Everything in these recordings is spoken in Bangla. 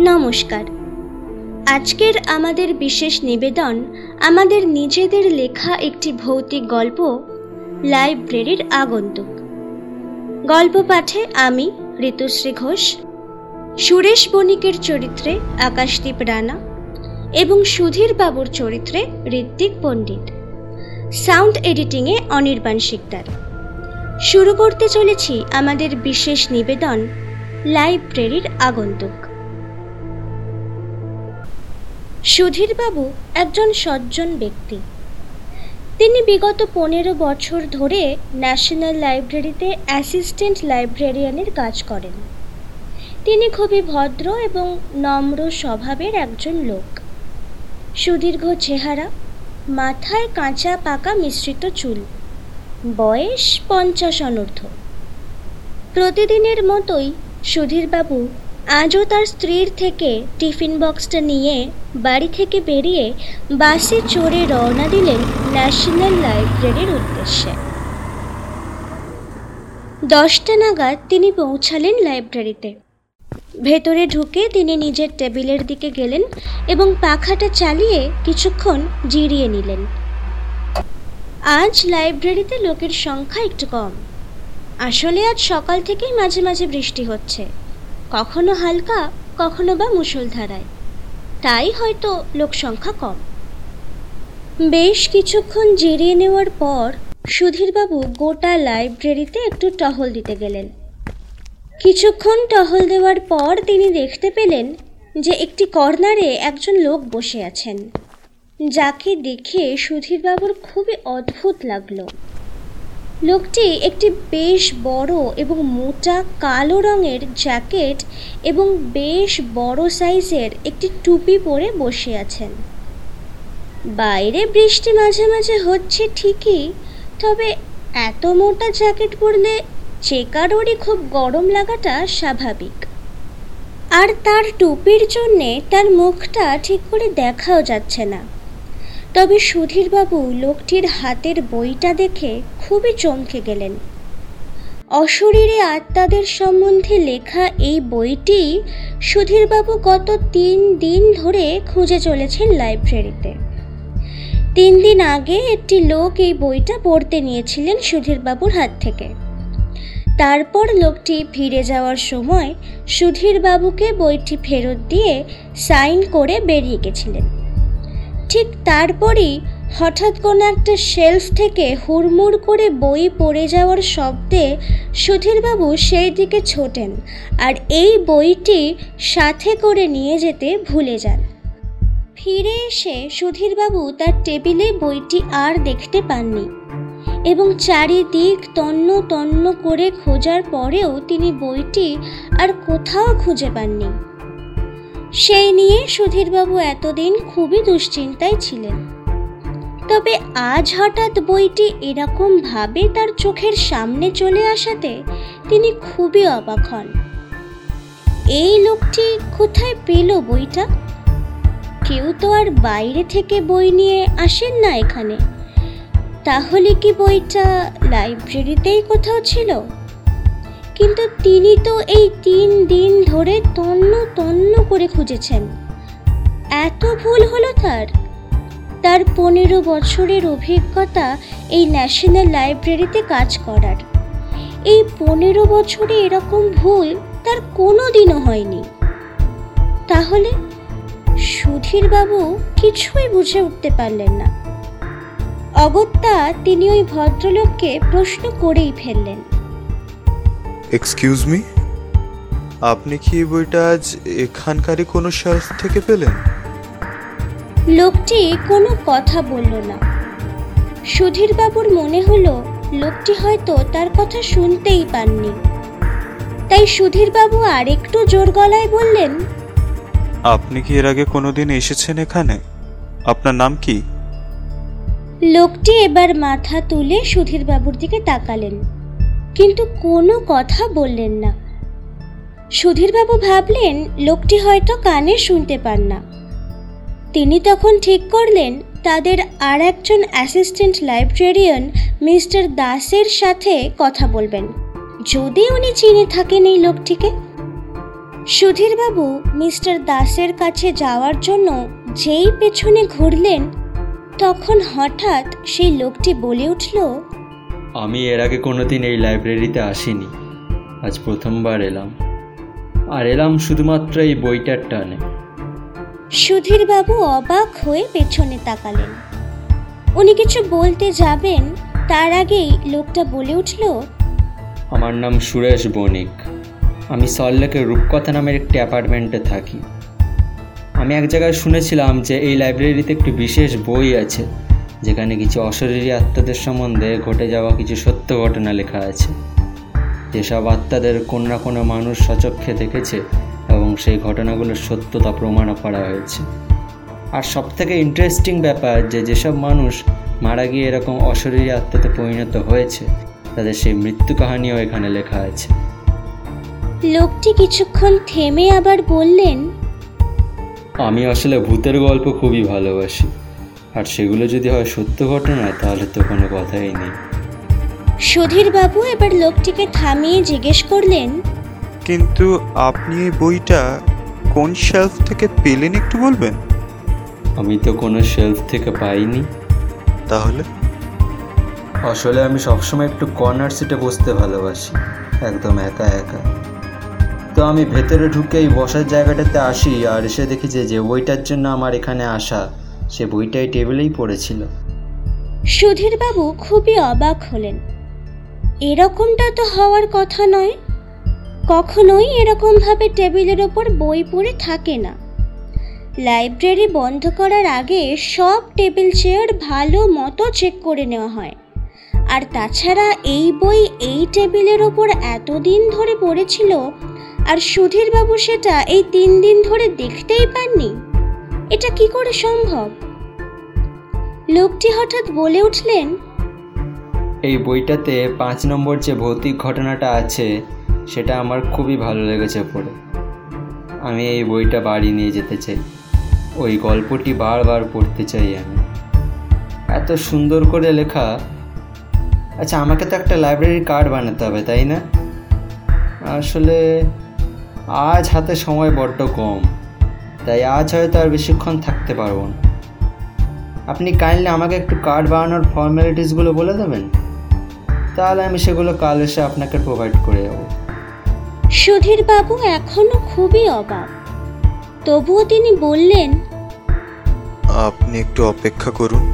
নমস্কার। আজকের আমাদের বিশেষ নিবেদন আমাদের নিজেদের লেখা একটি ভৌতিক গল্প, লাইব্রেরির আগন্তুক। গল্প পাঠে আমি, ঋতুশ্রী ঘোষ, সুরেশ বণিকের চরিত্রে আকাশদীপ রানা এবং সুধীর বাবুর চরিত্রে ঋত্বিক পণ্ডিত। সাউন্ড এডিটিংয়ে অনির্বাণ শিকদার। শুরু করতে চলেছি আমাদের বিশেষ নিবেদন, লাইব্রেরির আগন্তুক। সুধীরবাবু একজন সজ্জন ব্যক্তি। তিনি বিগত পনেরো বছর ধরে ন্যাশনাল লাইব্রেরিতে অ্যাসিস্ট্যান্ট লাইব্রেরিয়ানের কাজ করেন। তিনি খুবই ভদ্র এবং নম্র স্বভাবের একজন লোক। সুদীর্ঘ চেহারা, মাথায় কাঁচা পাকা মিশ্রিত চুল, বয়স পঞ্চাশ অনূর্ধ্ব। প্রতিদিনের মতোই সুধীরবাবু আজও তার স্ত্রীর থেকে টিফিন বক্সটা নিয়ে বাড়ি থেকে বেরিয়ে বাসে চড়ে রওনা দিলেন ন্যাশনাল লাইব্রেরির উদ্দেশ্যে। দশটা নাগাদ তিনি পৌঁছালেন লাইব্রেরিতে। ভেতরে ঢুকে তিনি নিজের টেবিলের দিকে গেলেন এবং পাখাটা চালিয়ে কিছুক্ষণ জিরিয়ে নিলেন। আজ লাইব্রেরিতে লোকের সংখ্যা একটু কম। আসলে আজ সকাল থেকেই মাঝে মাঝে বৃষ্টি হচ্ছে। কখনো হালকা, কখনো বা মুষলধারায়। তাই হয়তো লোক সংখ্যা কম। বেশ কিছুক্ষণ জিরিয়ে নেওয়ার পর সুধীরবাবু গোটা লাইব্রেরিতে একটু টহল দিতে গেলেন। কিছুক্ষণ টহল দেওয়ার পর তিনি দেখতে পেলেন যে একটি কর্নারে একজন লোক বসে আছেন। যাকে দেখে সুধীরবাবুর খুবই অদ্ভুত লাগল। লোকটি একটি বেশ বড় এবং মোটা কালো রঙের জ্যাকেট এবং বেশ বড় সাইজের একটি টুপি পরে বসে আছেন। বাইরে বৃষ্টি মাঝে মাঝে হচ্ছে ঠিকই, তবে এত মোটা জ্যাকেট পরলে চেকারোরই খুব গরম লাগাটা স্বাভাবিক। আর তার টুপির জন্যে তার মুখটা ঠিক করে দেখাও যাচ্ছে না। তবে সুধীরবাবু লোকটির হাতের বইটা দেখে খুবই চমকে গেলেন। অশরীরে আত্মাদের সম্বন্ধে লেখা এই বইটি সুধীরবাবু গত তিন দিন ধরে খুঁজে চলেছেন লাইব্রেরিতে। তিন দিন আগে একটি লোক এই বইটা পড়তে নিয়েছিলেন সুধীরবাবুর হাত থেকে। তারপর লোকটি ফিরে যাওয়ার সময় সুধীরবাবুকে বইটি ফেরত দিয়ে সাইন করে বেরিয়ে গেছিলেন। ঠিক তারপরই হঠাৎ কোনো একটা শেলফ থেকে হুড়মুড় করে বই পড়ে যাওয়ার শব্দে সুধীরবাবু সেই দিকে ছোটেন আর এই বইটি সাথে করে নিয়ে যেতে ভুলে যান। ফিরে এসে সুধীরবাবু তার টেবিলে বইটি আর দেখতে পাননি এবং চারিদিক তন্ন তন্ন করে খোঁজার পরেও তিনি বইটি আর কোথাও খুঁজে পাননি। সেই নিয়ে সুধীরবাবু এতদিন খুবই দুশ্চিন্তায় ছিলেন। তবে আজ হঠাৎ বইটি এরকম ভাবে তার চোখের সামনে চলে আসাতে তিনি খুবই অবাক হন। এই লোকটি কোথায় পেল বইটা? কেউ তো আর বাইরে থেকে বই নিয়ে আসেন না এখানে। তাহলে কি বইটা লাইব্রেরিতেই কোথাও ছিল? কিন্তু তিনি তো এই তিন দিন ধরে তন্ন তন্ন করে খুঁজেছেন। এত ভুল হলো তার? তার পনেরো বছরের অভিজ্ঞতা এই ন্যাশনাল লাইব্রেরিতে কাজ করার। এই পনেরো বছরে এরকম ভুল তার কোনো দিনও হয়নি। তাহলে সুধীরবাবু কিছুই বুঝে উঠতে পারলেন না। অগত্যা তিনি ওই ভদ্রলোককে প্রশ্ন করেই ফেললেন। এক্সকিউজ মি আপনি কি এই বইটা আজ এখানকারই কোনো শেলফ থেকে পেলেন? লোকটি কোনো কথা বলল না। সুধীরবাবুর মনে হলো লোকটি হয়তো তার কথা শুনতেই পাননি। তাই সুধীরবাবু আরেকটু জোর গলায় বললেন আপনি কি এর আগে কোনোদিন এসেছেন এখানে? আপনার নাম কি? লোকটি এবার মাথা তুলে সুধীরবাবুর দিকে তাকালেন। কিন্তু কোনো কথা বললেন না। সুধীরবাবু ভাবলেন, লোকটি হয়তো কানে শুনতে পান না। তিনি তখন ঠিক করলেন, তাদের আর একজন অ্যাসিস্ট্যান্ট লাইব্রেরিয়ান মিস্টার দাসের সাথে কথা বলবেন। যদি উনি চিনে থাকেন এই লোকটিকে। সুধীরবাবু মিস্টার দাসের কাছে যাওয়ার জন্য যেই পেছনে ঘুরলেন, তখন হঠাৎ সেই লোকটি বলে উঠল আমি এর আগে কোনোদিন এই লাইব্রেরিতে আসিনি। আজ প্রথমবার এলাম। আর এলাম শুধুমাত্র এই বইটার টানে। সুধীরবাবু অবাক হয়ে পেছনে তাকালেন। উনি কিছু বলতে যাবেন তার আগেই লোকটা বলে উঠল আমার নাম সুরেশ বণিক। আমি সল্লেকের রূপকথা নামের একটি অ্যাপার্টমেন্টে থাকি। আমি এক জায়গায় শুনেছিলাম যে এই লাইব্রেরিতে একটি বিশেষ বই আছে। যেখানে কিছু অশরীরী আত্মাদের সম্বন্ধে ঘটে যাওয়া কিছু সত্য ঘটনা লেখা আছে। যেসব আত্মাদের কোন না কোনো মানুষ সচক্ষে দেখেছে এবং সেই ঘটনাগুলোর সত্যতা প্রমাণও করা হয়েছে। আর সবথেকে ইন্টারেস্টিং ব্যাপার যে যেসব মানুষ মারা গিয়ে এরকম অশরীরী আত্মাতে পরিণত হয়েছে তাদের সেই মৃত্যু কাহিনীও এখানে লেখা আছে। লোকটি কিছুক্ষণ থেমে আবার বললেন আমি আসলে ভূতের গল্প খুবই ভালোবাসি। আর সেগুলো যদি হয় সত্য ঘটনা তাহলে তো কোনো কথাই নেই। সুধীরবাবু এবার লোকটিকে থামিয়ে জিজ্ঞেস করলেন কিন্তু আপনি এই বইটা কোন শেলফ থেকে পেলেন একটু বলবেন? আমি তো কোনো শেলফ থেকে পাইনি। তাহলে? আসলে আমি সবসময় একটু কর্নার সিটে বসতে ভালোবাসি একদম একা একা। তো আমি ভেতরে ঢুকে এই বসার জায়গাটাতে আসি আর এসে দেখি যে যে বইটার জন্য আমার এখানে আসা সে বইটাই টেবিলেই পড়েছিল। সুধীরবাবু খুবই অবাক হলেন। এরকমটা তো হওয়ার কথা নয়। কখনোই এরকমভাবে টেবিলের ওপর বই পড়ে থাকে না। লাইব্রেরি বন্ধ করার আগে সব টেবিল চেয়ার ভালো মতো চেক করে নেওয়া হয়। আর তাছাড়া এই বই এই টেবিলের ওপর এতদিন ধরে পড়েছিল, আর সুধীরবাবু সেটা এই তিন দিন ধরে দেখতেই পাননি। এটা কি করে সম্ভব? লোকটি হঠাৎ বলে উঠলেন, এই বইটাতে পাঁচ নম্বর যে ভৌতিক ঘটনাটা আছে, সেটা আমার খুবই ভালো লেগেছে পড়ে। আমি এই বইটা বাড়ি নিয়ে যেতে চাই। ওই গল্পটি বারবার পড়তে চাই আমি। এত সুন্দর করে লেখা। আচ্ছা আমাকে তো একটা লাইব্রেরি কার্ড বানাতে হবে, তাই না? আসলে আজ হাতে সময় বড্ড কম। তাই আজ হয়তো আর বেশিক্ষণ থাকতে পারব না। আপনি কাইন্ডলি আমাকে একটু কার্ড বানানোর ফর্মালিটিসগুলো বলে দেবেন? তাহলে আমি সেগুলো কাল এসে আপনাকে প্রোভাইড করে যাব সুধীরবাবু এখনও খুবই অবাক। তবুও তিনি বললেন আপনি একটু অপেক্ষা করুন।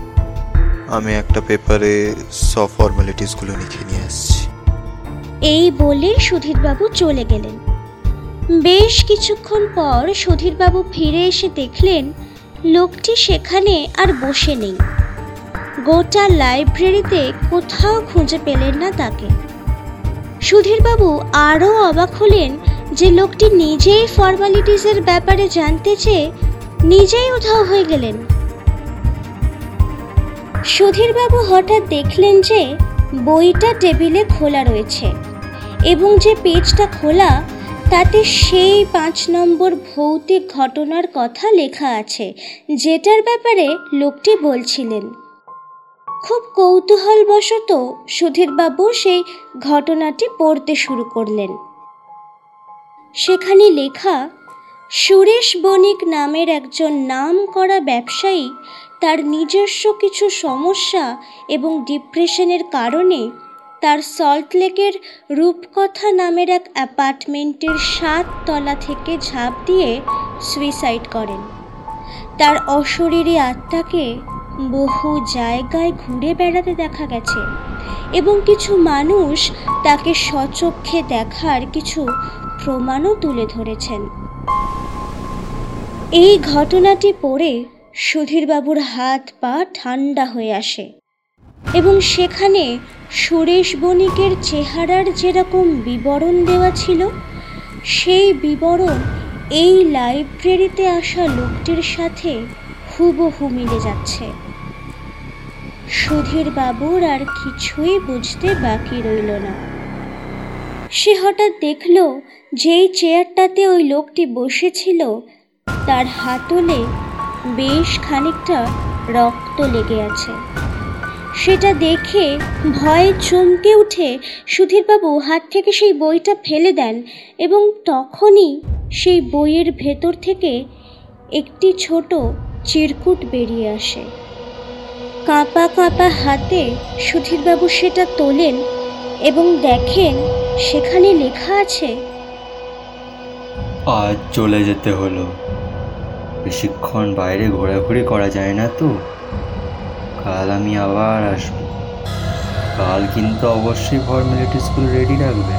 আমি একটা পেপারে সব ফর্মালিটিসগুলো লিখে নিয়ে আসছি। এই বলে সুধীরবাবু চলে গেলেন। বেশ কিছুক্ষণ পর সুধীরবাবু ফিরে এসে দেখলেন, লোকটি সেখানে আর বসে নেই। গোটা লাইব্রেরিতে কোথাও খুঁজে পেলেন না তাকে। সুধীরবাবু আরও অবাক হলেন যে লোকটি নিজেই ফর্মালিটিসের ব্যাপারে জানতে চেয়ে নিজেই উধাও হয়ে গেলেন। সুধীরবাবু হঠাৎ দেখলেন যে বইটা টেবিলে খোলা রয়েছে এবং যে পেজটা খোলা তাতে সেই পাঁচ নম্বর ভৌতিক ঘটনার কথা লেখা আছে, যেটার ব্যাপারে লোকটি বলছিলেন। খুব কৌতূহলবশত সুধীরবাবু সেই ঘটনাটি পড়তে শুরু করলেন। সেখানে লেখা, সুরেশ বণিক নামের একজন নাম করা ব্যবসায়ী তার নিজস্ব কিছু সমস্যা এবং ডিপ্রেশনের কারণে তার সল্টলেকের রূপকথা নামের এক অ্যাপার্টমেন্টের সাত তলা থেকে ঝাঁপ দিয়ে সুইসাইড করেন। তার অশরীরী আত্মাকে বহু জায়গায় ঘুরে বেড়াতে দেখা গেছে এবং কিছু মানুষ তাকে সচক্ষে দেখার কিছু প্রমাণও তুলে ধরেছেন। এই ঘটনাটি পড়ে সুধীরবাবুর হাত পা ঠান্ডা হয়ে আসে। এবং সেখানে সুরেশ বণিকের চেহারার যেরকম বিবরণ দেওয়া ছিল, সেই বিবরণ এই লাইব্রেরিতে আসা লোকটির সাথে হুবহু মিলে যাচ্ছে। সুধীর বাবুর আর কিছুই বুঝতে বাকি রইল না। সে হঠাৎ দেখল, যেই চেয়ারটাতে ওই লোকটি বসেছিল, তার হাতলে বেশ খানিকটা রক্ত লেগে আছে। সেটা দেখে ভয়ে চমকে উঠে সুধীরবাবু হাত থেকে সেই বইটা ফেলে দেন এবং তখনই সেই বইয়ের ভেতর থেকে একটি ছোট চিরকুট বেরিয়ে আসে। কাঁপা কাঁপা হাতে সুধীরবাবু সেটা তোলেন এবং দেখেন সেখানে লেখা আছে, আজ চলে যেতে হলো। বেশিক্ষণ বাইরে ঘোরাঘুরি করা যায় না তো? কাল আমি আবার আসব। কাল কিন্তু অবশ্যই ফর্মালিটিসগুলো রেডি রাখবে।